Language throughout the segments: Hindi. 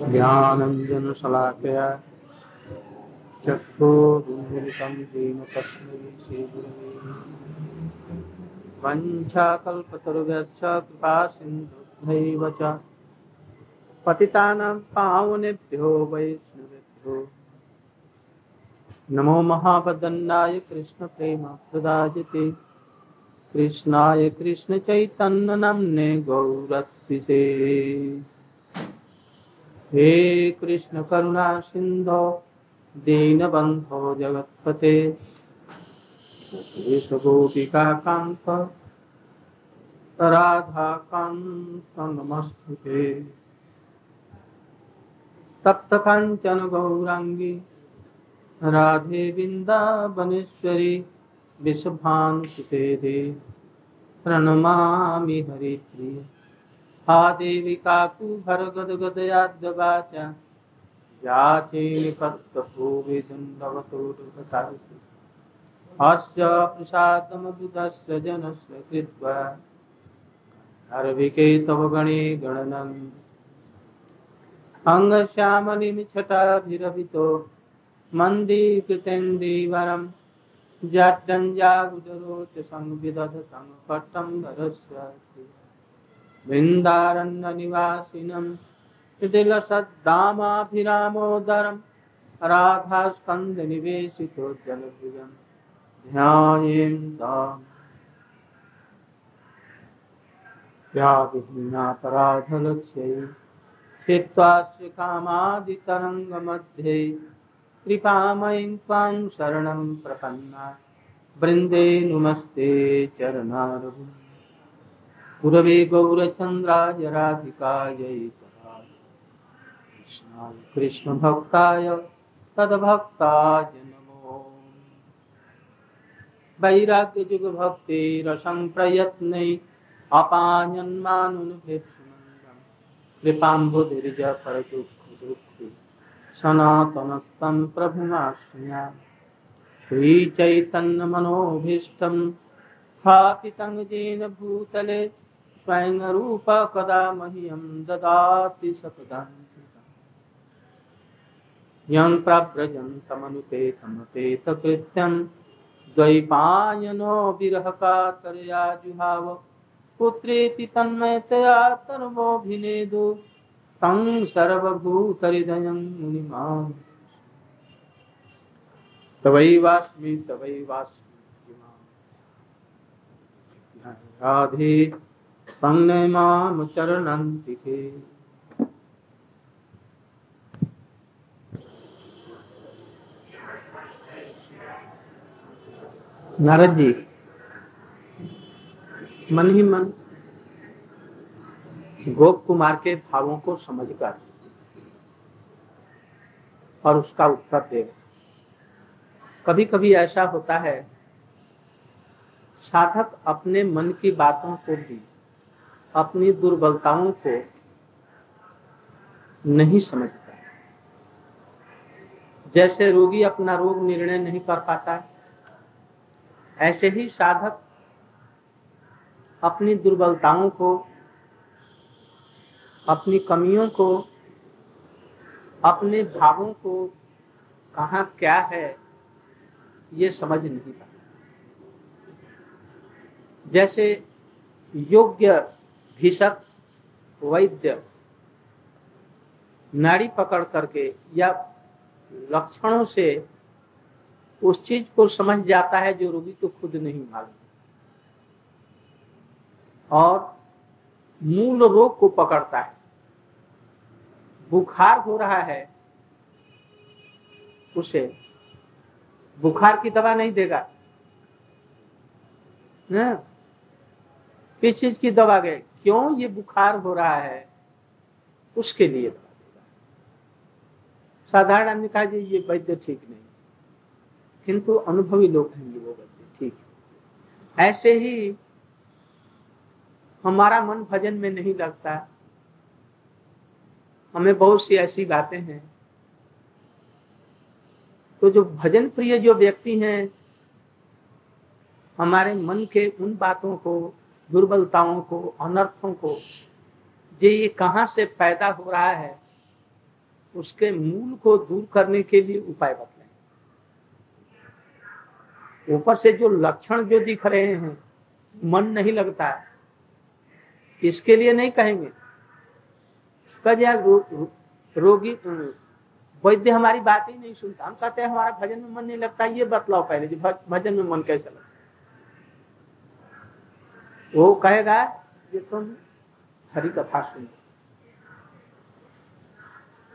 ज्ञानञ्जनशलाकया चक्षुरुन्मिलितं येन तस्मै श्रीगुरवे। वञ्छाकल्पतरुभ्यश्च कृपा सिन्धुभ्यैव च। पतितानां पावनेभ्यो वैष्णवेभ्यो। नमो महापदन्नाय कृष्णप्रेमप्रदायते कृष्णाय हे कृष्ण करुणा सिंधो दीनबन्धो जगत्पते। गोपिका कान्त राधाकान्त नमस्ते तप्त काञ्चन गौराङ्गी, राधे वृन्दावनेश्वरी विषभानुसुते दे। प्रणमामि हरिप्रिय आदेवी काकुभरगदगदयाद्यवाचा याचेनिपत्तभूविदुन्दवतोरुपकारसु अस्य प्रसादमदुदस्य जनस्य कृत्वा. तव गणे गणनम् मन्दीकृतेन्दीवरम् पट्टं धरस्यासि वृन्दारण्यनिवासिनं हृदिलसद्दामाभिरामोदरं राधास्कन्दनिवेशितो जलभुजं ध्यायेन्ताम् व्याविहीनापराधलक्ष्यै स्थित्वा कामादितरङ्गमध्ये कृपामयीं त्वां शरणं प्रपन्ना। वृन्दे नुमस्ते चरणारविन्द। गुरवे गौरचन्द्राय राधिकायै कृष्णाय कृष्णभक्ताय तद्भक्ताय नमो। वैराग्यजुगभक्तिरसं प्रयत्नै अपायन्मानुनिभेक्षुमन्दं कृपाम्बुधिर्ज परदुःखदुःखि सनातनस्तं प्रभुमाश्रया। श्रीचैतन्यमनोभीष्टं स्थापितं येन भूतले स्वयं रूप कदा मह्यं ददाति सतदान्तिकम् यं प्रव्रजन्तमनुपेतमपेतकृत्यं द्वैपायनो विरहकातरया जुहाव पुत्रेति तन्मयतया तर्वोऽभिनेदु तं सर्वभूतहृदयं मुनिमां तवैवास्मि तवैवास्मि राधे। चरणंतिके नारद जी, मन ही मन गोप कुमार के भावों को समझकर और उसका उत्तर दे। कभी कभी ऐसा होता है, साधक अपने मन की बातों को भी अपनी दुर्बलताओं को नहीं समझता। जैसे रोगी अपना रोग निर्णय नहीं कर पाता है, ऐसे ही साधक अपनी दुर्बलताओं को, अपनी कमियों को, अपने भावों को कहा क्या है, ये समझ नहीं पाता। जैसे योग्य भिषक, वैद्य, नाड़ी पकड़ करके या लक्षणों से उस चीज़ को समझ जाता है जो रोगी को खुद नहीं मालूम। और मूल रोग को पकड़ता है। बुखार हो रहा है, उसे बुखार की दवा नहीं देगा। ना किस चीज़ की दवा गए क्यों ये बुखार हो रहा है? उसके लिए साधारण आदमी कहा ये वैद्य ठीक नहीं किंतु अनुभवी लोग हैं ये वो वैद्य, ठीक है। ऐसे ही हमारा मन भजन में नहीं लगता। हमें बहुत सी ऐसी बातें हैं। तो जो भजन प्रिय जो व्यक्ति हैं, हमारे मन के उन बातों को दुर्बलताओं को अनर्थों को ये ये कहाँ से पैदा हो रहा है उसके मूल को दूर करने के लिए उपाय बतलाए ऊपर से जो लक्षण जो दिख रहे हैं मन नहीं लगता है। इसके लिए नहीं कहेंगे। कह रो, रो, रोगी वैद्य हमारी बात ही नहीं सुनता। हम कहते हैं हमारा भजन में मन नहीं लगता ये बतलाओ पहले जी भजन में मन कैसे लगता वो कहेगा ये तुम हरी कथा सुनो।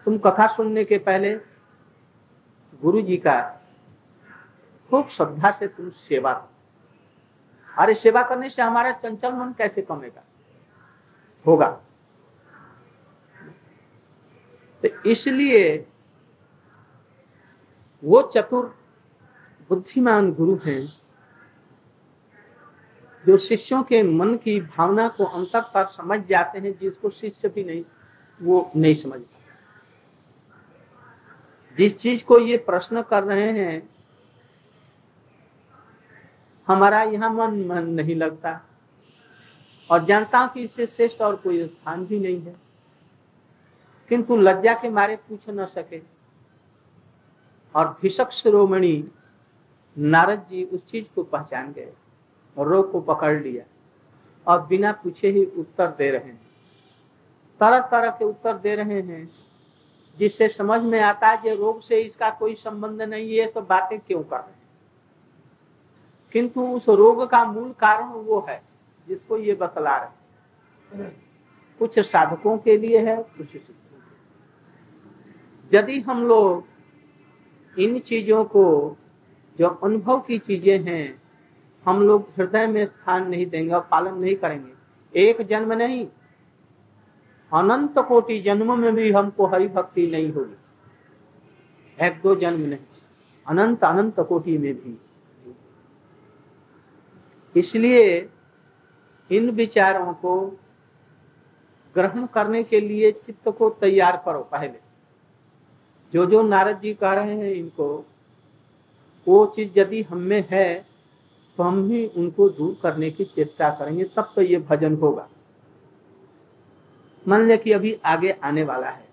तुम कथा सुनने के पहले गुरु जी का खूब श्रद्धा से तुम सेवा करो। अरे सेवा करने से हमारा चंचल मन कैसे कमेगा? होगा। तो इसलिए वो चतुर बुद्धिमान गुरु हैं जो शिष्यों के मन की भावना को अंतर पर समझ जाते हैं, जिसको शिष्य भी नहीं, वो नहीं समझ जिस चीज़ को ये प्रश्न कर रहे हैं, हमारा यहाँ मन मन नहीं लगता। और जानता हूँ कि इससे श्रेष्ठ और कोई स्थान भी नहीं है। किंतु लज्जा के मारे पूछ न सके। और भिषक शिरोमणि नारद जी उस चीज़ को पहचान गए। रोग को पकड़ लिया। और बिना पूछे ही उत्तर दे रहे हैं। तरह तरह के उत्तर दे रहे हैं, जिससे समझ में आता है कि रोग से इसका कोई संबंध नहीं है सब बातें क्यों कर रहे हैं? किंतु उस रोग का मूल कारण वो है, जिसको ये बतला रहे कुछ साधकों के लिए है, कुछ यदि हम लोग इन चीज़ों को, जो अनुभव की चीज़ें हैं हम लोग हृदय में स्थान नहीं देंगे और पालन नहीं करेंगे। एक जन्म नहीं, अनंत कोटि जन्म में भी हमको हरि भक्ति नहीं होगी। एक दो जन्म नहीं, अनंत अनंत कोटि में भी। इसलिए इन विचारों को ग्रहण करने के लिए चित्त को तैयार करो पहले। जो जो नारद जी कह रहे हैं इनको, वो चीज़ यदि हम है तो हम ही उनको दूर करने की चेष्टा करेंगे, तब तो ये भजन होगा। मान लिया कि अभी आगे आने वाला है।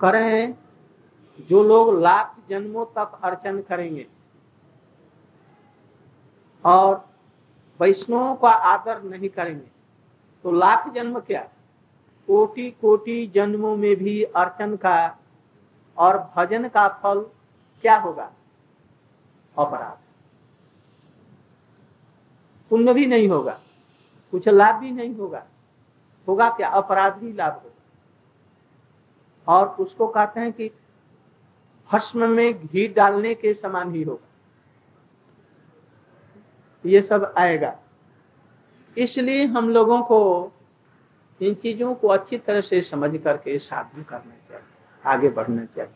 करें जो लोग लाख जन्मों तक अर्चन करेंगे और वैष्णवों का आदर नहीं करेंगे तो लाख जन्म क्या? कोटि कोटि जन्मों में भी अर्चन का और भजन का फल क्या होगा? अपराध। पुण्य भी नहीं होगा, कुछ लाभ भी नहीं होगा। होगा क्या? अपराध भी लाभ होगा। और उसको कहते हैं कि भस्म में घी डालने के समान ही होगा। ये सब आएगा। इसलिए हम लोगों को इन चीज़ों को अच्छी तरह से समझ करके साधन करना चाहिए, आगे बढ़ना चाहिए।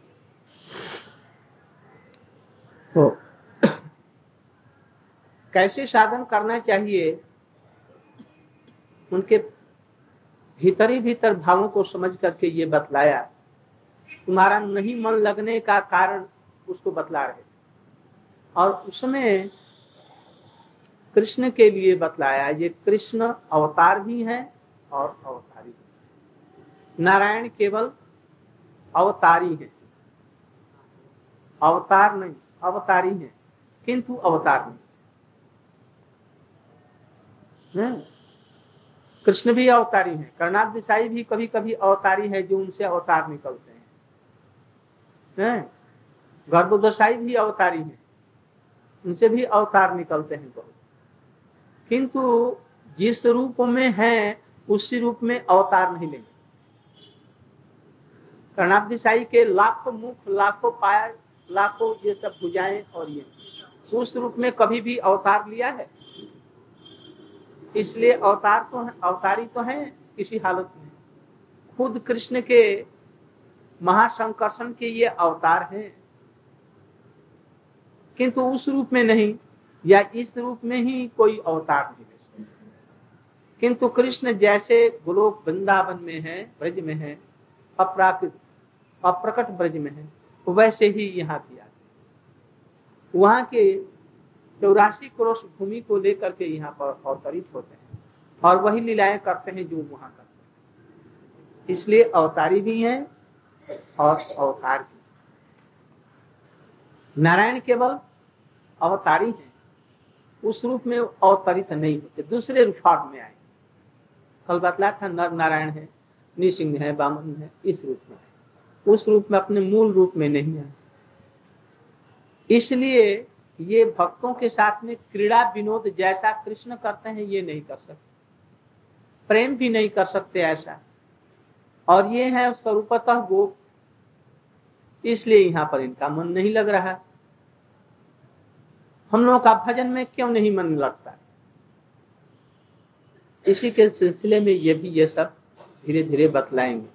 तो कैसे साधन करना चाहिए? उनके भीतर ही भीतर भावों को समझ करके ये बतलाया। तुम्हारा नहीं मन लगने का कारण उसको बतला रहे। और उसमें कृष्ण के लिए बतलाया, ये कृष्ण अवतार भी है और अवतारी नारायण केवल अवतारी है। अवतार नहीं, अवतारी है, किंतु अवतार नहीं। कृष्ण भी अवतारी है कर्णाथ दिशाई भी कभी कभी अवतारी है जो उनसे अवतार निकलते हैं। गर्भदशाई भी अवतारी है, उनसे भी अवतार निकलते हैं बहुत। किंतु जिस रूप में है, उसी रूप में अवतार नहीं लेंगे। कर्णाब दिशाई के लाखों मुख, लाखों पाया, लाखों ये सब भुजाएँ और ये। उस रूप में कभी भी अवतार लिया है? इसलिए अवतार तो अवतारी तो है, किसी हालत में। खुद कृष्ण के महासंकर्षण के ये अवतार हैं। किंतु उस रूप में नहीं, या इस रूप में ही कोई अवतार नहीं किंतु कृष्ण जैसे गोलोक वृंदावन में है, ब्रज में है, अपराकृत, अप्रकट ब्रज में है, वैसे ही यहाँ किया वहाँ के चौरासी क्रोश भूमि को लेकर के यहाँ पर अवतरित होते हैं। और वही लीलाएँ करते हैं जो वहाँ करते हैं। इसलिए अवतारी भी हैं और अवतार भी नारायण केवल अवतारी हैं। उस रूप में अवतरित नहीं होते, दूसरे रूप में आए। कल बतला था नर नारायण है, निसिंह है, बामन है, इस रूप में उस रूप में, अपने मूल रूप में नहीं है इसलिए ये भक्तों के साथ में क्रीड़ा विनोद जैसा कृष्ण करते हैं, ये नहीं कर सकते। प्रेम भी नहीं कर सकते ऐसा। और ये है स्वरूपतः गोप। इसलिए यहाँ पर इनका मन नहीं लग रहा। हम लोगों का भजन में क्यों नहीं मन लगता? इसी के सिलसिले में ये भी, ये सब धीरे धीरे बतलाएँगे।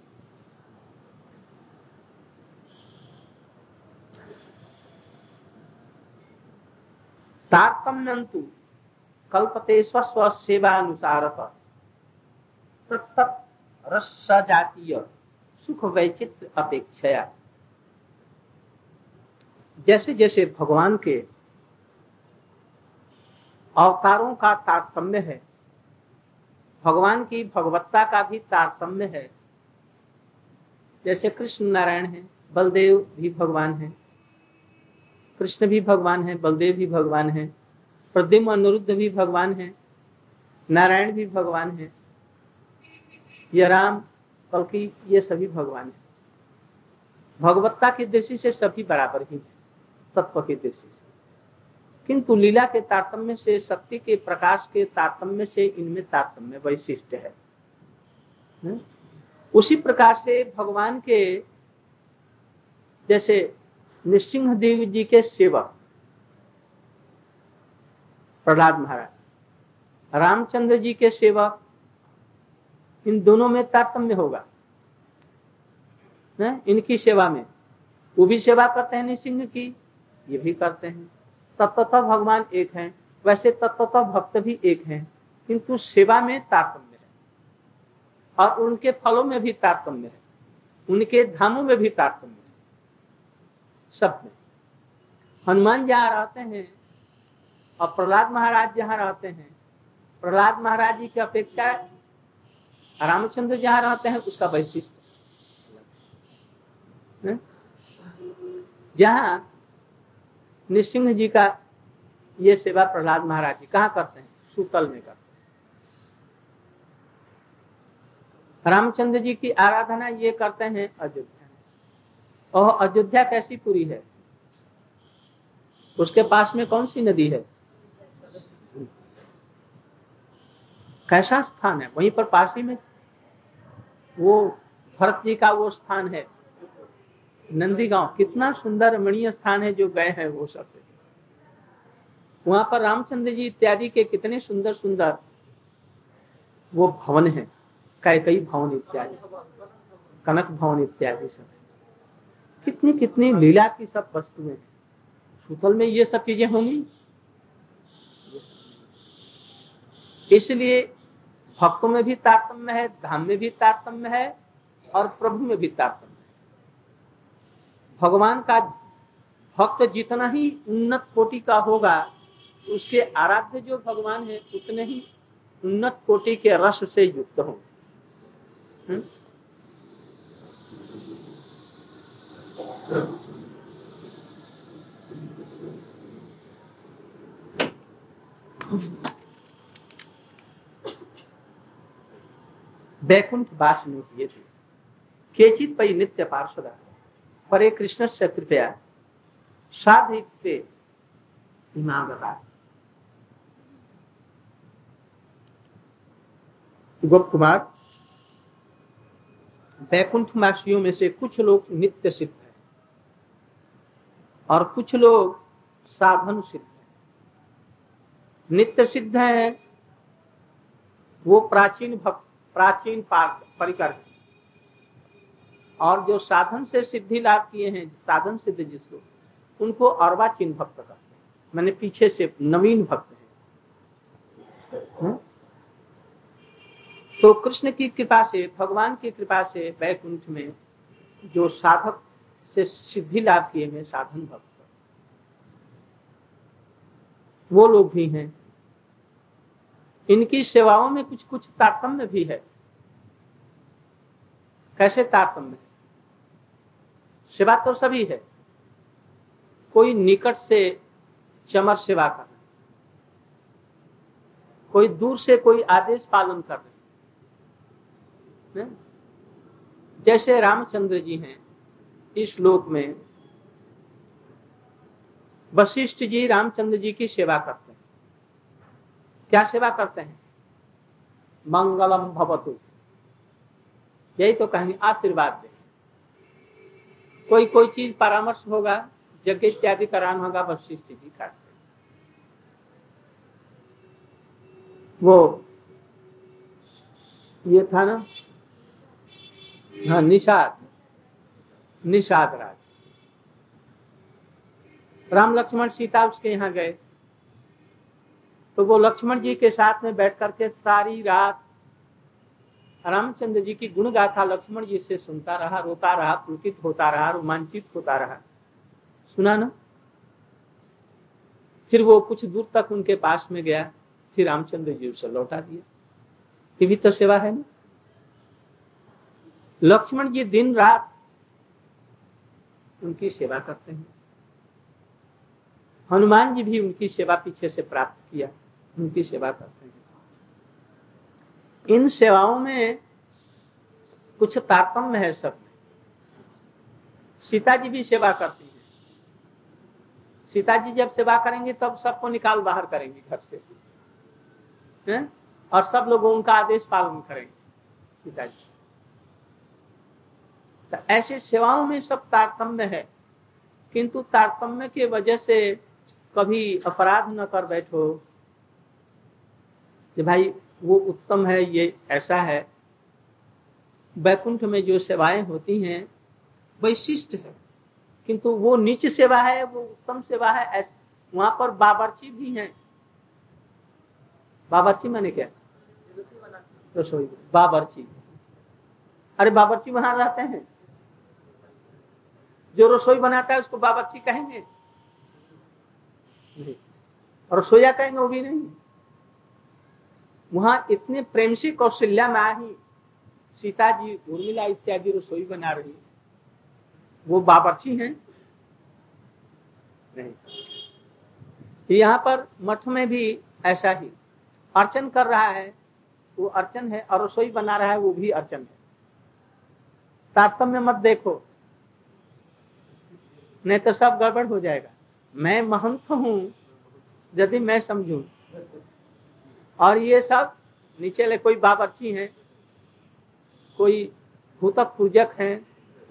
तारतम्यंतु कल्पते स्वस्व सेवानुसार। रस जातीय सुख वैचित्र अपेक्षा जैसे जैसे भगवान के अवतारों का तारतम्य है, भगवान की भगवत्ता का भी तारतम्य है। जैसे कृष्ण नारायण है, बलदेव भी भगवान है। कृष्ण भी भगवान है, बलदेव भी भगवान है प्रद्युम अनुरुद्ध भी भगवान है, नारायण भी भगवान है ये राम कलकी, ये सभी भगवान है। भगवत्ता की दृष्टि से सभी बराबर ही है, तत्व की दृष्टि से। किंतु लीला के तारतम्य से, शक्ति के प्रकाश के तारतम्य से इनमें तारतम्य वैशिष्ट है। हम्म? उसी प्रकार से भगवान के जैसे नृसिंह देव जी के सेवक, प्रहलाद महाराज। रामचंद्र जी के सेवक, इन दोनों में तारतम्य होगा। है? इनकी सेवा में। वो भी सेवा करते हैं नृसिंह की, ये भी करते हैं। तत्वतः भगवान एक है। वैसे तत्वतः भक्त भी एक है, किंतु सेवा में तारतम्य है। और उनके फलों में भी तारतम्य है। उनके धामों में भी तारतम्य सब में। हनुमान जहाँ रहते हैं और प्रहलाद महाराज जहाँ रहते हैं। प्रहलाद महाराज जी की अपेक्षा रामचंद्र जहाँ रहते हैं, उसका वैशिष्ट। जहाँ निसिंह जी का ये सेवा प्रहलाद महाराज जी कहाँ करते हैं? सुतल में करते हैं। रामचंद्र जी की आराधना ये करते हैं अयोध्या। और अयोध्या कैसी पूरी है? उसके पास में कौन सी नदी है? कैसा स्थान है? वहीं पर पास ही में वो भरत जी का वो स्थान है। नंदी गाँव कितना सुंदर रमणीय स्थान है जो गए हैं वो सब। वहाँ पर रामचंद्र जी इत्यादि के कितने सुंदर सुंदर वो भवन है। कई कई भवन इत्यादि। कनक भवन इत्यादि सब। कितनी कितनी लीला की सब वस्तुएँ सुतल में ये सब चीज़ें होंगी। इसलिए भक्तों में भी तारतम्य है, धाम में भी तारतम्य है और प्रभु में भी तारतम्य है। भगवान का भक्त जितना ही उन्नत कोटि का होगा, उसके आराध्य जो भगवान है, उतने ही उन्नत कोटि के रस से युक्त होंगे। बैकुंठ बास में किए थे। केचित पई नित्य पार्षदा परे कृष्ण से कृपया साधिकते गोप कुमार, बैकुंठ मासियों में से कुछ लोग नित्य सिद्ध और कुछ लोग साधन सिद्ध है। नित्य सिद्ध हैं, वो प्राचीन भक्त प्राचीन परिकर और जो साधन से सिद्धि लाभ किए हैं, साधन सिद्ध जिसको, उनको अर्वाचीन भक्त करते हैं। मैंने पीछे से नवीन भक्त है। हम्म? तो कृष्ण की कृपा से, भगवान की कृपा से वैकुंठ में जो साधक से सिद्धि लाभ किए हैं साधन भक्त। वो लोग भी हैं। इनकी सेवाओं में कुछ कुछ तारतम्य भी है। कैसे तारतम्य? सेवा तो सभी है। कोई निकट से चमर सेवा कर कोई दूर से कोई आदेश पालन कर रहे जैसे रामचंद्र जी हैं इस श्लोक में वशिष्ठ जी रामचंद्र जी की सेवा करते हैं। क्या सेवा करते हैं? मंगलम भवतु। यही तो कहेंगे, आशीर्वाद दे। कोई कोई चीज़ परामर्श होगा, यज्ञ इत्यादि कराना होगा, वशिष्ठ जी करते वो, ये था ना? हाँ निषाद। निषाद राज। राम लक्ष्मण सीता उसके यहाँ गए। तो वो लक्ष्मण जी के साथ में बैठ करके सारी रात रामचंद्र जी की गुण गाथा लक्ष्मण जी से सुनता रहा, रोता रहा, पुलकित होता रहा, रोमांचित होता रहा। सुना ना? फिर वो कुछ दूर तक उनके पास में गया, फिर रामचंद्र जी उसे लौटा दिया। ये भी तो सेवा है ना? लक्ष्मण जी दिन रात उनकी सेवा करते हैं। हनुमान जी भी उनकी सेवा पीछे से प्राप्त किया, उनकी सेवा करते हैं। इन सेवाओं में कुछ तारतम्य है सब। सीता जी भी सेवा करती है। सीता जी जब सेवा करेंगे तब सबको निकाल बाहर करेंगे घर से। है? और सब लोग उनका आदेश पालन करेंगे। सीता जी। तो ऐसे सेवाओं में सब तारतम्य है। किंतु तारतम्य के वजह से कभी अपराध न कर बैठो। कि भाई, वो उत्तम है, ये ऐसा है। वैकुंठ में जो सेवाएँ होती हैं, वैशिष्ट है। किंतु वो नीच सेवा है, वो उत्तम सेवा है वहाँ पर बाबरची भी है। बाबरची मैंने क्या? रसोई। बाबरची अरे बाबरची वहाँ रहते हैं। जो रसोई बनाता है उसको बाबरची कहेंगे। रसोईया कहेंगे, वो भी नहीं। वहाँ इतने प्रेम से कौशल्या में ही सीता जी उर्मिला इत्यादि रसोई बना रही वो बाबरची हैं। नहीं। यहाँ पर मठ में भी ऐसा ही अर्चन कर रहा है। वो अर्चन है और रसोई बना रहा है, वो भी अर्चन है। तारतम्य मत देखो। नहीं तो सब गड़बड़ हो जाएगा। मैं महंत हूँ, यदि मैं समझू। और ये सब नीचे ले कोई बाबरची है, कोई भूतक पूजक है,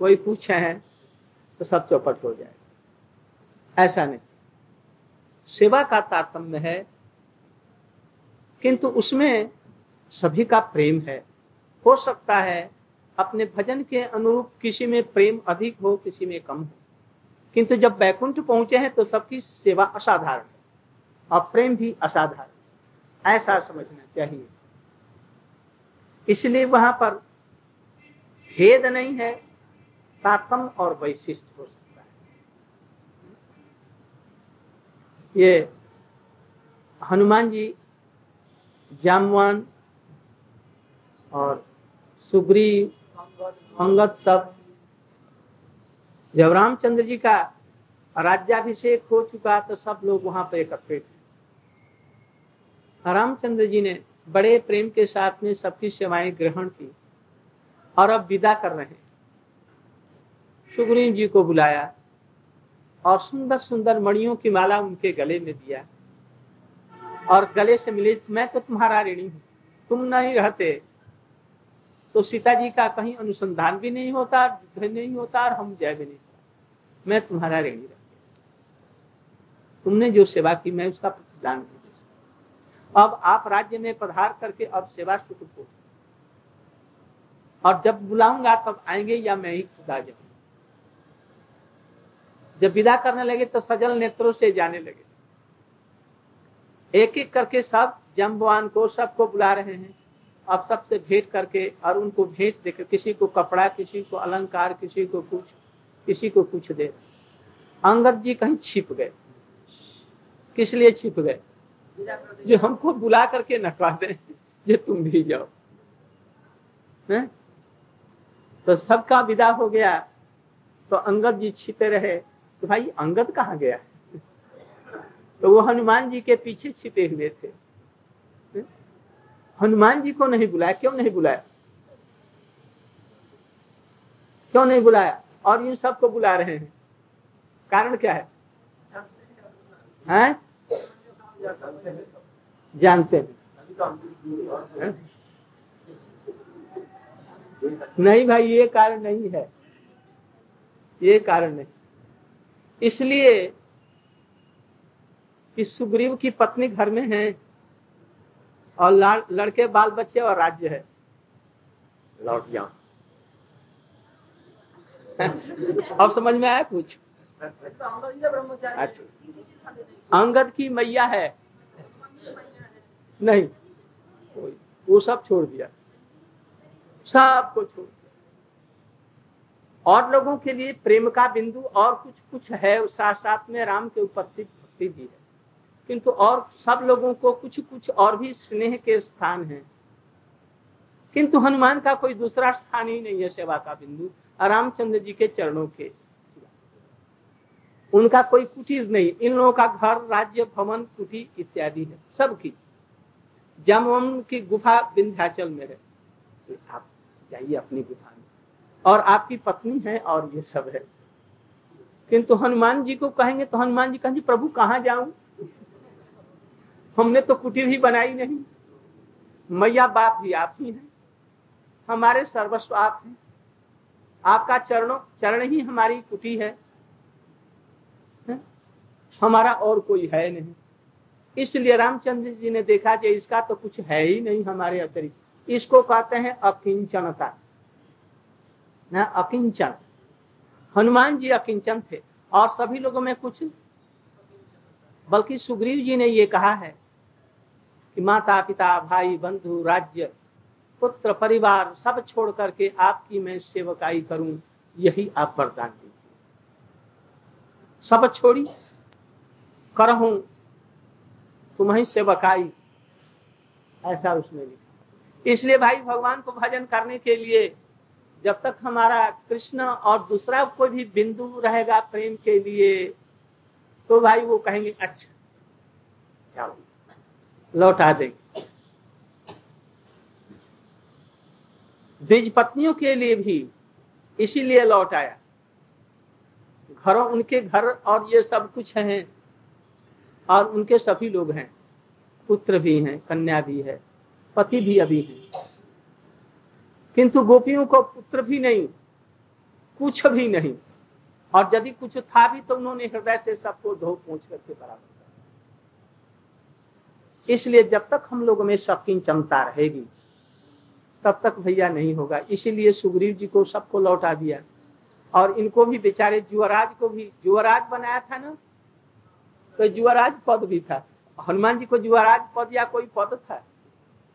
कोई कुछ है तो सब चौपट हो जाएगा ऐसा नहीं। सेवा का तारतम्य है, किंतु उसमें सभी का प्रेम है। हो सकता है अपने भजन के अनुरूप किसी में प्रेम अधिक हो, किसी में कम हो। किंतु जब बैकुंठ पहुँचे हैं तो सबकी सेवा असाधारण है। और प्रेम भी असाधारण ऐसा समझना चाहिए। इसलिए वहाँ पर भेद नहीं है तातम और वैशिष्ट हो सकता है। ये हनुमान जी, जामवान और सुग्रीव अंगद सब जब रामचंद्र जी का राज्याभिषेक हो चुका तो सब लोग वहाँ पर एकत्रित रामचंद्र जी ने बड़े प्रेम के साथ में सबकी सेवाएँ ग्रहण की और अब विदा कर रहे हैं। सुग्रीव जी को बुलाया और सुंदर सुंदर मणियों की माला उनके गले में दिया और गले से मिले, मैं तो तुम्हारा ऋणी हूँ, तुम नहीं रहते तो सीता जी का कहीं अनुसंधान भी नहीं होता नहीं होता और हम जय भी नहीं होता। मैं तुम्हारा ऋणी रह तुमने जो सेवा की, मैं उसका प्रतिदान अब आप राज्य में पधार करके अब सेवा सुख को और जब बुलाऊँगा, तब आएँगे या मैं ही खुदा जाऊँगा जब विदा करने लगे तो सजल नेत्रों से जाने लगे। एक एक करके सब जम्बवान को, सबको बुला रहे हैं। अब सबसे भेंट करके और उनको भेंट देकर किसी को कपड़ा, किसी को अलंकार, किसी को कुछ, किसी को कुछ दे। अंगद जी कहीं छिप गए। किस लिए छिप गए? जो हमको बुला करके नटवा दे, जो तुम भी जाओ। है? तो सबका विदा हो गया। तो अंगद जी छिपे रहे। तो भाई, अंगद कहाँ गया? तो वो हनुमान जी के पीछे छिपे हुए थे। हनुमान जी को नहीं बुलाया, क्यों नहीं बुलाया? क्यों नहीं बुलाया? और इन सबको बुला रहे हैं। कारण क्या है? हैं? जानते हैं। नहीं भाई, ये कारण नहीं है। ये कारण नहीं। इसलिए कि सुग्रीव की पत्नी घर में है। और लड़के बाल बच्चे और राज्य है। लौट जाओ अब समझ में आया कुछ? अच्छा। अंगद की मैया है। नहीं। वो सब छोड़ दिया। सबको छोड़ दिया। और लोगों के लिए प्रेम का बिंदु और कुछ कुछ है साथ साथ में राम के उपस्थित भक्ति भी है। किंतु और सब लोगों को कुछ कुछ और भी स्नेह के स्थान है। किंतु हनुमान का कोई दूसरा स्थान ही नहीं है सेवा का बिंदु, रामचंद्र जी के चरणों के उनका कोई कुटीर नहीं, इन लोगों का घर, राज्य, भवन, कुटी इत्यादि है, सबकी। जम की गुफा विंध्याचल में है तो आप जाइए अपनी गुफा में। और आपकी पत्नी है और ये सब है। किंतु हनुमान जी को कहेंगे तो हनुमान जी कहेंगे, प्रभु, कहाँ जाऊँ? हमने तो कुटीर ही बनाई नहीं। मैया बाप भी आप ही हैं। हमारे सर्वस्व आप हैं। आपका चरणों चरण ही हमारी कुटी है, है? हमारा और कोई है नहीं। इसलिए रामचंद्र जी ने देखा कि इसका तो कुछ है ही नहीं हमारे अतिरिक्त। इसको कहते हैं अकिंचनता। न अकिंचन। हनुमान जी अकिंचन थे। और सभी लोगों में कुछ? बल्कि सुग्रीव जी ने ये कहा है कि माता पिता, भाई, बंधु, राज्य, पुत्र, परिवार, सब छोड़ करके आपकी मैं सेवकाई करूँ, यही आप वरदान दीजिए। सब छोड़ी, करहूं तुम्हें सेवकाई, ऐसा उसने लिखा। इसलिए भाई, भगवान को भजन करने के लिए जब तक हमारा कृष्ण और दूसरा कोई भी बिंदु रहेगा प्रेम के लिए तो भाई वो कहेंगे अच्छा चलो लौटा देंगे बीज पत्नियों के लिए भी इसीलिए लौट आया। घरों उनके घर और ये सब कुछ है और उनके सभी लोग हैं। पुत्र भी हैं, कन्या भी है, पति भी अभी है। किंतु गोपियों को पुत्र भी नहीं, कुछ भी नहीं। और यदि कुछ था भी तो उन्होंने हृदय से सबको धो पहुँच करके बराबर इसलिए जब तक हम लोगों में शकीन चमता रहेगी, तब तक भैया नहीं होगा। इसीलिए सुग्रीव जी को सबको लौटा दिया। और इनको भी बेचारे जुवराज को भी जुवराज बनाया था ना? तो जुवराज पद भी था। हनुमान जी को जुवराज पद या कोई पद था?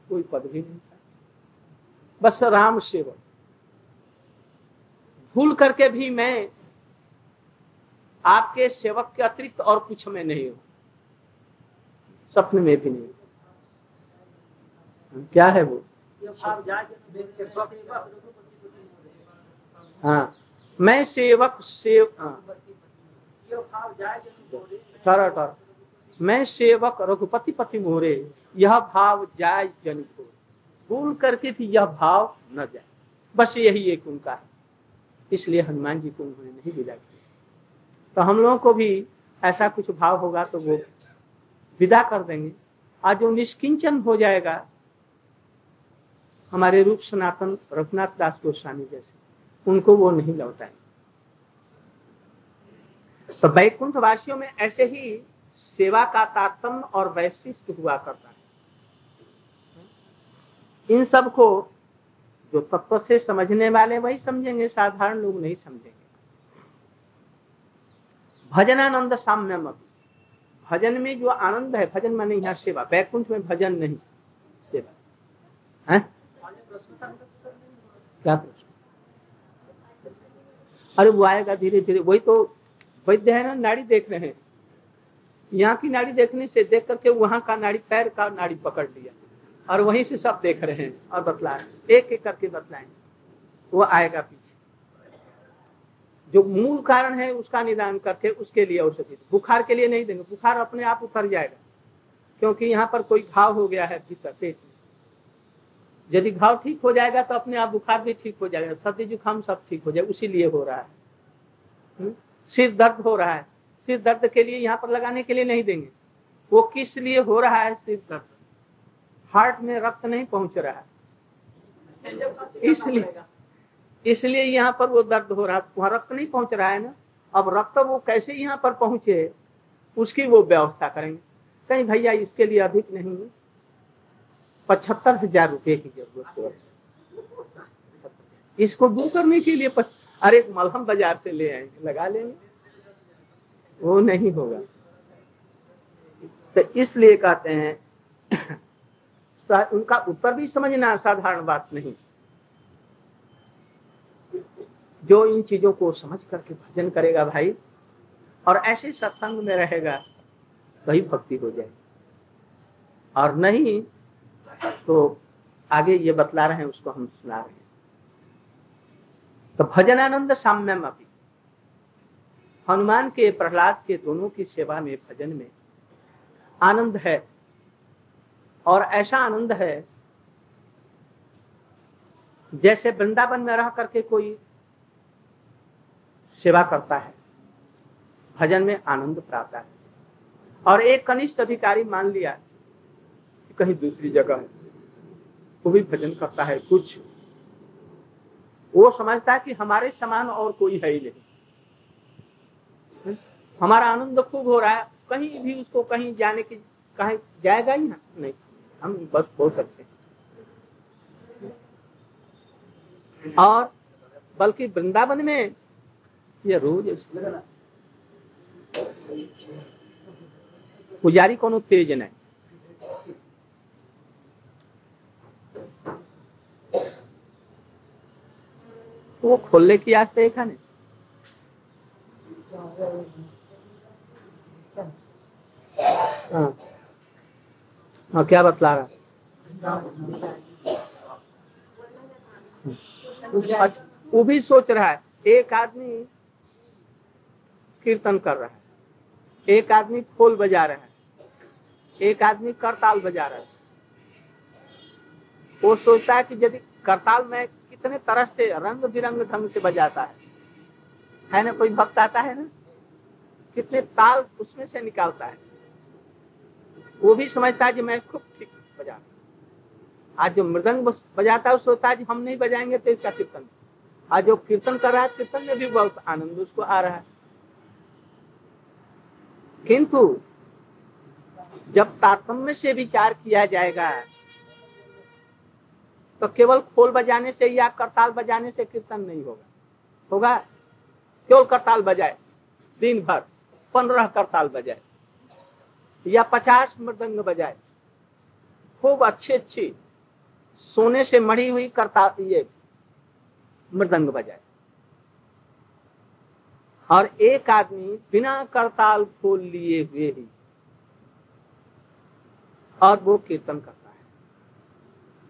कोई पद भी नहीं था। बस राम सेवक। भूल करके भी मैं आपके सेवक के अतिरिक्त और कुछ में नहीं हूँ। सपने में भी नहीं। क्या है वो? हाँ। मैं सेवक, सेव हाँ। टर मैं सेवक, रघुपति पति मोरे, यह भाव जाय जन को भूल करके भी यह भाव न जाए बस यही एक उनका है। इसलिए हनुमान जी को उन्होंने नहीं विदा किया तो हम लोगों को भी ऐसा कुछ भाव होगा तो वो विदा कर देंगे। आज जो निष्किंचन हो जाएगा हमारे रूप सनातन रघुनाथ दास गोस्वामी जैसे। उनको वो नहीं लौटाएँगे। तो वैकुंठ वासियों में ऐसे ही सेवा का तारतम्य और वैशिष्ट हुआ करता है। इन सबको जो तत्व से समझने वाले वही समझेंगे, साधारण लोग नहीं समझेंगे। भजनानंद साम्य मत भजन में जो आनंद है, भजन में नहीं है सेवा वैकुंठ में भजन नहीं, सेवा। है? क्या प्रश्न? अरे वो आएगा धीरे धीरे, वही तो वैद्य है ना, नाड़ी देख रहे हैं। यहाँ की नाड़ी देखने से देख करके वहाँ का नाड़ी, पैर का नाड़ी पकड़ लिया। और वहीं से सब देख रहे हैं और बतला एक एक करके बतलाएँ। वो आएगा पीछे। जो मूल कारण है उसका निदान करके उसके लिए औषधि बुखार के लिए नहीं देंगे बुखार अपने आप उतर जाएगा। क्योंकि यहाँ पर कोई घाव हो गया है भीतर पेट में। यदि घाव ठीक हो जाएगा तो अपने आप बुखार भी ठीक हो जाएगा सर्दी जुकाम सब ठीक हो जाए उसी लिए हो रहा है। हम्म? सिर दर्द हो रहा है। सिर दर्द के लिए यहाँ पर लगाने के लिए नहीं देंगे। वो किस लिए हो रहा है? सिर दर्द। हार्ट में रक्त नहीं पहुँच रहा है। इसलिए इसलिए यहाँ पर वो दर्द हो रहा, वहाँ रक्त नहीं पहुँच रहा है ना? अब रक्त वो कैसे यहाँ पर पहुँचे, उसकी वो व्यवस्था करेंगे। कहीं भैया इसके लिए अधिक नहीं पचहत्तर हज़ार रुपये की ज़रूरत है। इसको दूर करने के लिए पच... अरे मलहम बाज़ार से ले आएँगे, लगा लेंगे। वो नहीं होगा। तो इसलिए कहते हैं उनका उत्तर भी समझना साधारण बात नहीं। जो इन चीज़ों को समझ करके भजन करेगा भाई, और ऐसे सत्संग में रहेगा, वही भक्ति हो जाए और नहीं तो आगे ये बतला रहे हैं, उसको हम सुना रहे हैं। तो भजनानंद साम्यम अभी हनुमान के, प्रहलाद के दोनों की सेवा में, भजन में आनंद है। और ऐसा आनंद है, जैसे वृंदावन में रह करके कोई सेवा करता है। भजन में आनंद प्राप्त है। और एक कनिष्ठ अधिकारी मान लिया कि कहीं दूसरी जगह है वो भी भजन करता है कुछ। वो समझता है कि हमारे समान और कोई है ही नहीं। हमारा आनंद खूब हो रहा है। कहीं भी उसको कहीं जाने की, कहीं जाएगा ही ना? नहीं। हम बस हो सकते हैं। और बल्कि वृंदावन में ये रोज पुजारी को तेज नहीं वो खोलने की आस्ते এখানে हाँ हाँ क्या बतला रहा वो भी सोच रहा है एक आदमी कीर्तन कर रहा है। एक आदमी खोल बजा रहा है। एक आदमी करताल बजा रहा है। वो सोचता है कि यदि करताल में कितने तरह से रंग बिरंग ढंग से बजाता है है ना, कोई भक्त आता है ना, कितने ताल उसमें से निकालता है। वो भी समझता है कि मैं खूब ठीक बजा आज जो मृदंग बजाता है सोचता है हम नहीं बजाएँगे तो इसका कीर्तन। आज जो कीर्तन कर रहा है, कीर्तन में भी बहुत आनंद उसको आ रहा है। किंतु जब तारतम्य से विचार किया जाएगा तो केवल खोल बजाने से या करताल बजाने से कीर्तन नहीं होगा। होगा? केवल करताल बजाए दिन भर पंद्रह करताल बजाए, या पचास मृदंग बजाए। खूब अच्छी अच्छी सोने से मड़ी हुई करताल, ये मृदंग बजाए। और एक आदमी बिना करताल खोल लिए हुए ही और वो कीर्तन करता है।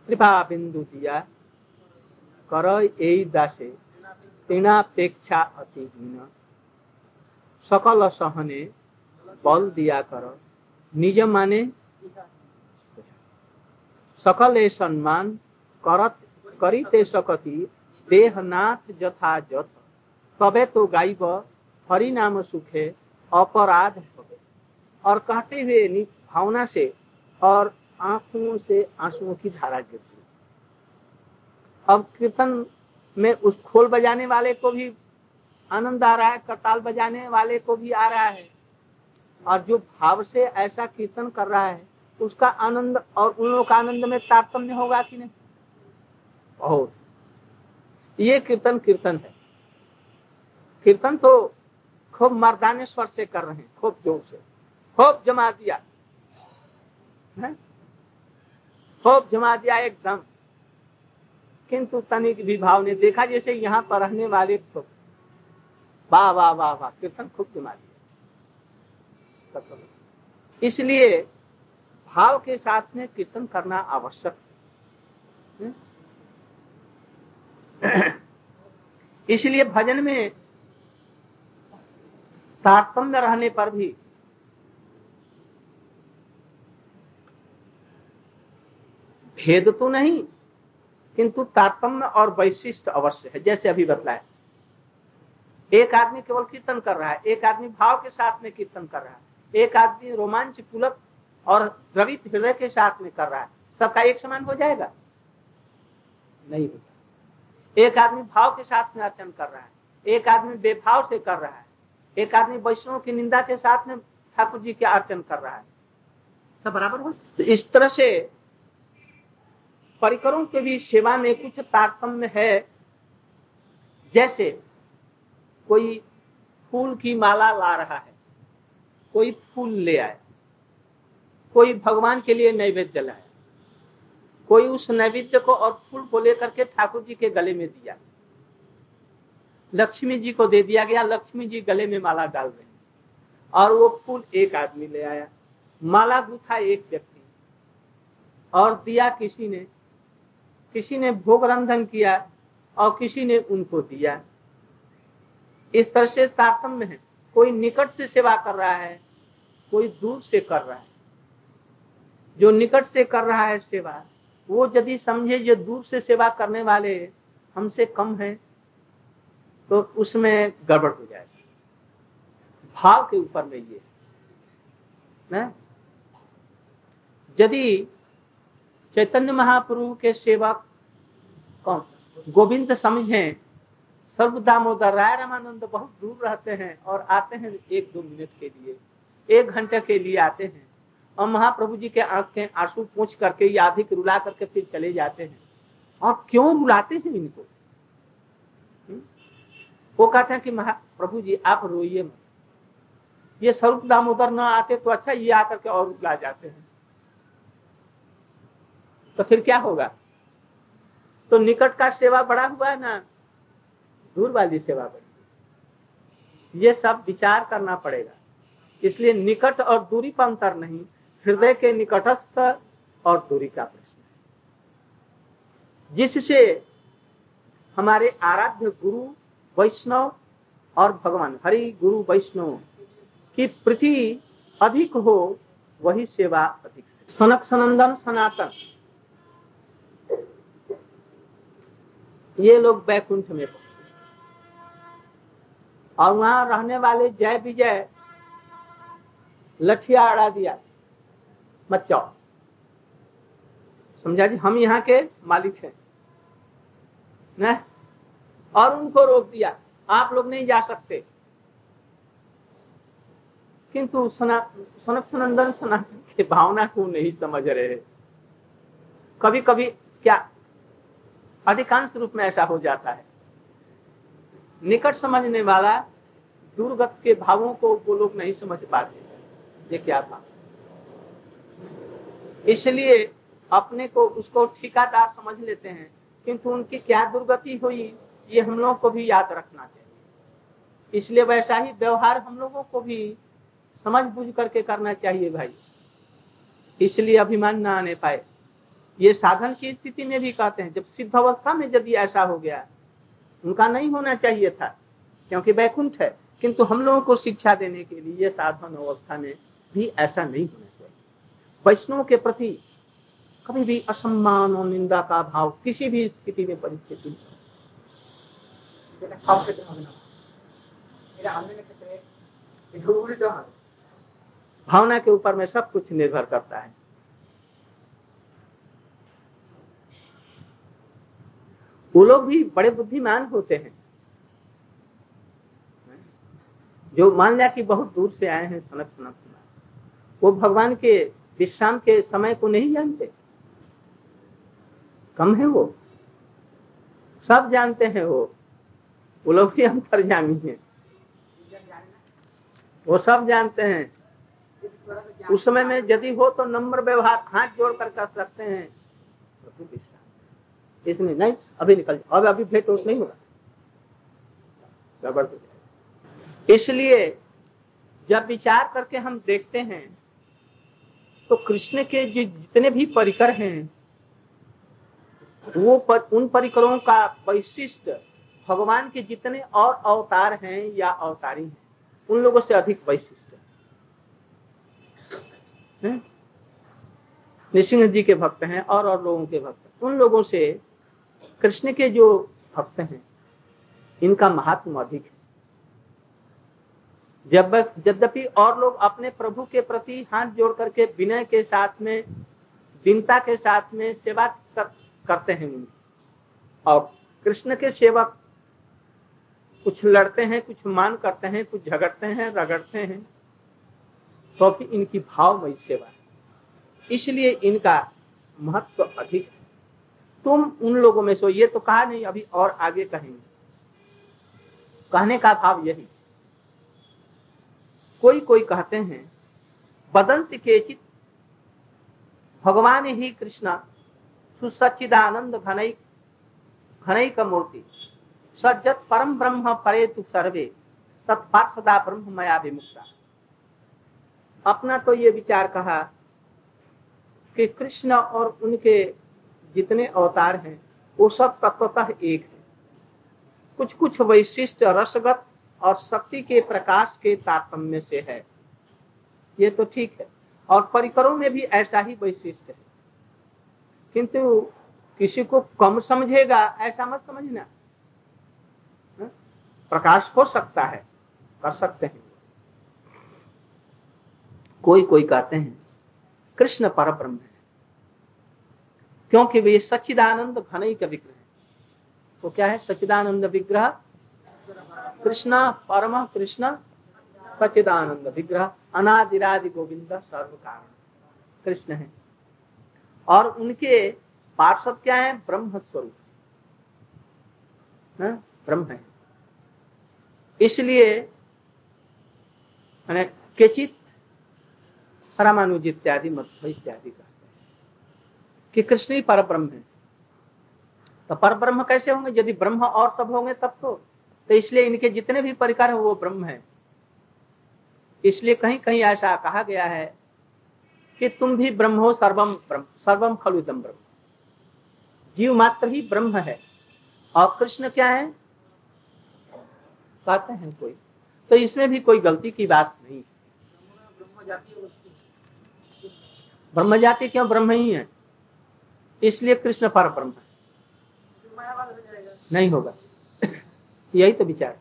कृपा बिंदु दिया, कर दासे तीनापेक्षा अतिहीन सकल सहने बल दिया कर, निज माने सकल सम्मान करत करीते सकती, देहनाथ जथा जत तबे तो गायब हरि नाम सुखे, अपराध और कहते हुए भावना से और आँखों से आंसुओं की धारा गिरती। अब कीर्तन में उस खोल बजाने वाले को भी आनंद आ रहा है, करताल बजाने वाले को भी आ रहा है। और जो भाव से ऐसा कीर्तन कर रहा है, उसका आनंद और उन लोगों का आनंद में तारतम्य होगा कि नहीं? बहुत। ये कीर्तन कीर्तन है। कीर्तन तो खूब मर्दाने स्वर से कर रहे हैं, खूब ज़ोर से। खूब जमा दिया। खूब जमा दिया एकदम। किंतु तनिक भी भाव ने देखा, जैसे यहाँ पर रहने वाले खूब वाह वाह वाह वाह, कीर्तन खूब जमा दिया। इसलिए भाव के साथ में कीर्तन करना आवश्यक। इसलिए भजन में तारतम्य रहने पर भी। भेद तो नहीं, किंतु तारतम्य और वैशिष्ट अवश्य है, जैसे अभी बतलाए एक आदमी केवल कीर्तन कर रहा है, एक आदमी भाव के साथ में कीर्तन कर रहा है, एक आदमी रोमांच पुलक और द्रवित हृदय के साथ में कर रहा है, सबका एक समान हो जाएगा? नहीं होगा एक आदमी भाव के साथ में अर्चन कर रहा है, एक आदमी बेभाव से कर रहा है एक आदमी वैष्णव की निंदा के साथ में ठाकुर जी के अर्चन कर रहा है। सब बराबर हो? तो इस तरह से परिकरों के भी सेवा में कुछ तारतम्य है। जैसे कोई फूल की माला ला रहा है, कोई फूल ले आए, कोई भगवान के लिए नैवेद्य लाए, कोई उस नैवेद्य को और फूल को लेकर के ठाकुर जी के गले में दिया। लक्ष्मी जी को दे दिया गया, लक्ष्मी जी गले में माला डाल रहे और वो फूल एक आदमी ले आया। माला गुथा एक व्यक्ति और दिया किसी ने। किसी ने भोग रंधन किया और किसी ने उनको दिया। इस तरह से तारतम्य है। कोई निकट से सेवा कर रहा है, कोई दूर से कर रहा है। जो निकट से कर रहा है सेवा, वो यदि समझे, जो दूर से सेवा करने वाले हमसे कम है तो उसमें गड़बड़ हो जाएगी। भाव के ऊपर में ये यदि चैतन्य महाप्रभु के सेवक कौन? गोविंद समझे, सर्व दामोदर राय रामानंद बहुत दूर रहते हैं और आते हैं एक दो मिनट के लिए, एक घंटे के लिए आते हैं और महाप्रभु जी के आँख के आँसू पूछ करके या अधिक रुला करके फिर चले जाते हैं। और क्यों रुलाते हैं इनको? वो कहते हैं कि महाप्रभु जी, आप रोइए मत। ये स्वरूप दामोदर न आते तो अच्छा ये आकर के और रुला जाते हैं। तो फिर क्या होगा? तो निकट का सेवा बड़ा हुआ है ना? दूर वाली सेवा बड़ी ये सब विचार करना पड़ेगा। इसलिए निकट और दूरी पर अंतर नहीं, हृदय के निकटस्थ और दूरी का प्रश्न जिससे हमारे आराध्य गुरु वैष्णव और भगवान, हरि गुरु वैष्णव की प्रति अधिक हो, वही सेवा अधिक सनक सनंदन सनातन। ये लोग बैकुंठ में और वहाँ रहने वाले जय विजय लठिया अड़ा दिया मत जाओ समझा जी, हम यहाँ के मालिक हैं, न? और उनको रोक दिया। आप लोग नहीं जा सकते। किंतु सनक सनंदन सनातन के भावना को नहीं समझ रहे कभी कभी क्या अधिकांश रूप में ऐसा हो जाता है। निकट समझने वाला दुर्गत के भावों को वो लोग नहीं समझ पाते। ये क्या था इसलिए अपने को उसको ठिकादार समझ लेते हैं। किंतु उनकी क्या दुर्गति हुई? ये हम लोगों को भी याद रखना चाहिए। इसलिए वैसा ही व्यवहार हम लोगों को भी समझ बुझ करके करना चाहिए भाई। इसलिए अभिमान न आने पाए। ये साधन की स्थिति में भी कहते हैं, जब सिद्ध अवस्था में यदि ऐसा हो गया, उनका नहीं होना चाहिए था, क्योंकि वैकुंठ है, किंतु हम लोगों को शिक्षा देने के लिए ये साधन अवस्था में भी ऐसा नहीं होना चाहिए। वैष्णव के प्रति कभी भी असम्मान और निंदा का भाव किसी भी स्थिति में परिस्थिति भावना के ऊपर में सब कुछ निर्भर करता है वो लोग भी बड़े बुद्धिमान होते हैं जो मान लिया कि बहुत दूर से आए हैं सनक सनक वो भगवान के विश्राम के समय को नहीं जानते कम है वो सब जानते हैं वो वो लोग भी अंतर्जामी हैं। वो सब जानते हैं। उस समय में यदि हो तो नंबर व्यवहार हाथ जोड़ कर कर सकते हैं। इसमें नहीं अभी निकल जाओ। अब अभी भेंट नहीं होगा। गड़बड़ इसलिए जब विचार करके हम देखते हैं तो कृष्ण के जितने भी परिकर हैं वो पर, उन परिकरों का वैशिष्ट भगवान के जितने और अवतार हैं या अवतारी हैं उन लोगों से अधिक वैशिष्ट है। नृसिंह जी के भक्त हैं और और लोगों के भक्त उन लोगों से कृष्ण के जो भक्त हैं इनका महात्म अधिक है। जब यद्यपि और लोग अपने प्रभु के प्रति हाथ जोड़ करके विनय के साथ में दीनता के साथ में सेवा कर, करते हैं और कृष्ण के सेवक कुछ लड़ते हैं, कुछ मान करते हैं, कुछ झगड़ते हैं, रगड़ते हैं। तो इनकी भावमयी सेवा है। इसलिए इनका महत्व तो अधिक है। तुम उन लोगों में सो ये तो कहा नहीं, अभी और आगे कहेंगे। कहने का भाव यही। कोई कोई कहते हैं, बदंत के चित भगवान ही कृष्ण, सुसच्चिदानंद घनई घनई का मूर्ति। सज्जत परम ब्रह्म परे तु सर्वे। तत्पार्षदा ब्रह्म मया विमुक्ता। अपना तो ये विचार कहा कि कृष्ण और उनके जितने अवतार हैं, वो सब तत्वतः एक है। कुछ कुछ वैशिष्ट रसगत और शक्ति के प्रकाश के तारतम्य से है। ये तो ठीक है। और परिकरों में भी ऐसा ही वैशिष्ट है। किंतु किसी को कम समझेगा, ऐसा मत समझना। प्रकाश हो सकता है, कर सकते हैं। कोई कोई कहते हैं, कृष्ण पर ब्रह्म है। क्योंकि वे सच्चिदानंद घन का विग्रह है। तो क्या है? सच्चिदानंद विग्रह? कृष्ण, परम कृष्ण सचिदानंद विग्रह, अनादिरादि गोविंद सर्व कारण कृष्ण है। और उनके पार्षद क्या है? ब्रह्म स्वरूप? ब्रह्म है। इसलिए, मैंने केचित रामानुज इत्यादि मध्य इत्यादि कहते हैं कि कृष्ण ही पर ब्रह्म है। तो पर ब्रह्म कैसे होंगे? यदि ब्रह्म और सब होंगे तब तो। तो इसलिए इनके जितने भी परिकार हैं, वो ब्रह्म है। इसलिए कहीं कहीं ऐसा कहा गया है कि तुम भी ब्रह्म हो सर्वम ब्रह्म सर्वम खलुदम ब्रह्म। जीव मात्र ही ब्रह्म है। और कृष्ण क्या है? कहते हैं कोई। तो इसमें भी कोई गलती की बात नहीं ब्रह्म जाति क्यों ब्रह्म ही है? इसलिए कृष्ण पर ब्रह्म है। नहीं होगा। यही तो विचार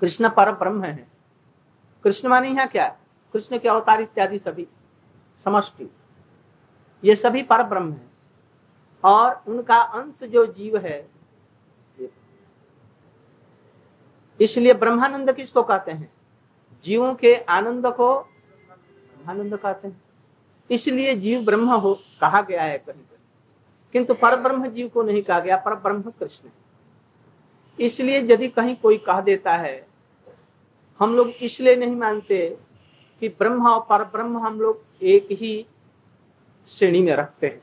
कृष्ण पर ब्रह्म है। कृष्ण मानी है क्या? कृष्ण के अवतार इत्यादि सभी, समष्टि, ये सभी पर ब्रह्म है। और उनका अंश जो जीव है इसलिए ब्रह्मानंद किसको कहते हैं? जीवों के आनंद को ब्रह्मानंद कहते हैं। इसलिए जीव ब्रह्म हो, कहा गया है कहीं कहीं किंतु पर ब्रह्म जीव को नहीं कहा गया पर ब्रह्म कृष्ण है। इसलिए यदि कहीं कोई कह देता है, हम लोग इसलिए नहीं मानते कि ब्रह्म और पर ब्रह्म हम लोग एक ही श्रेणी में रखते हैं।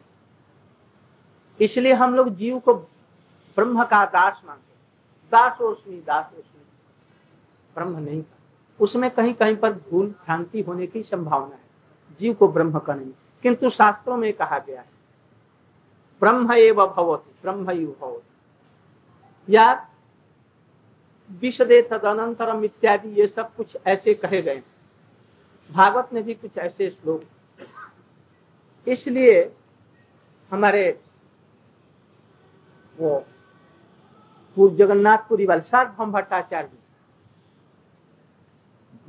इसलिए हम लोग जीव को ब्रह्म का दास मानते दासोस्मी दासोस्मी ब्रह्म नहीं था। उसमें कहीं कहीं पर भूल भ्रांति होने की संभावना है। जीव को ब्रह्म का नहीं, किंतु शास्त्रों में कहा गया है। ब्रह्म एव भवती, ब्रह्म या विषदे तदनंतरम इत्यादि ये सब कुछ ऐसे कहे गए भागवत में भी कुछ ऐसे श्लोक इसलिए हमारे वो जगन्नाथपुरी वाले सार्वभौम भट्टाचार्य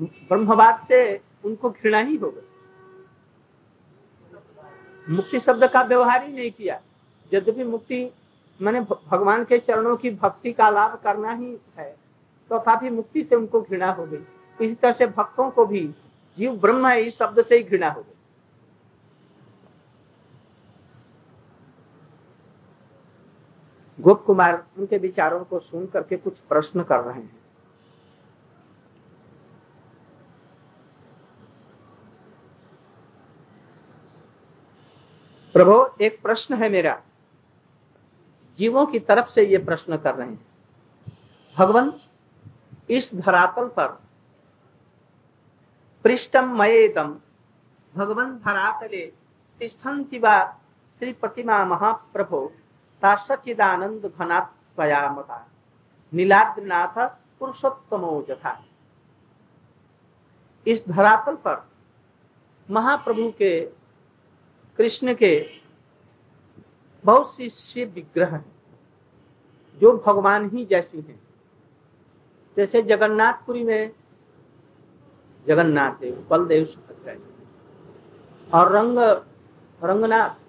ब्रह्मवाद से उनको घृणा ही हो गई। मुक्ति शब्द का व्यवहार ही नहीं किया। यद्यपि मुक्ति, मैंने भगवान के चरणों की भक्ति का लाभ करना ही है तो काफ़ी मुक्ति से उनको घृणा हो गई। इसी तरह से भक्तों को भी जीव ब्रह्म है, इस शब्द से ही घृणा हो गई। गोप कुमार, उनके विचारों को सुन करके कुछ प्रश्न कर रहे हैं। प्रभु, एक प्रश्न है मेरा। जीवों की तरफ़ से ये प्रश्न कर रहे हैं। भगवान, इस धरातल पर पृष्ठम मयेदम भगवान धरातले तिष्ठन्ति श्री प्रतिमा महाप्रभो सचिदानंद घनात्मया नीलाद्रनाथ पुरुषोत्तमो इस धरातल पर महाप्रभु के कृष्ण के बहुत सी शिव विग्रह हैं, जो भगवान ही जैसी हैं। जैसे जगन्नाथपुरी में जगन्नाथ देव, बलदेव सुभद्रा और रंग, रंगनाथ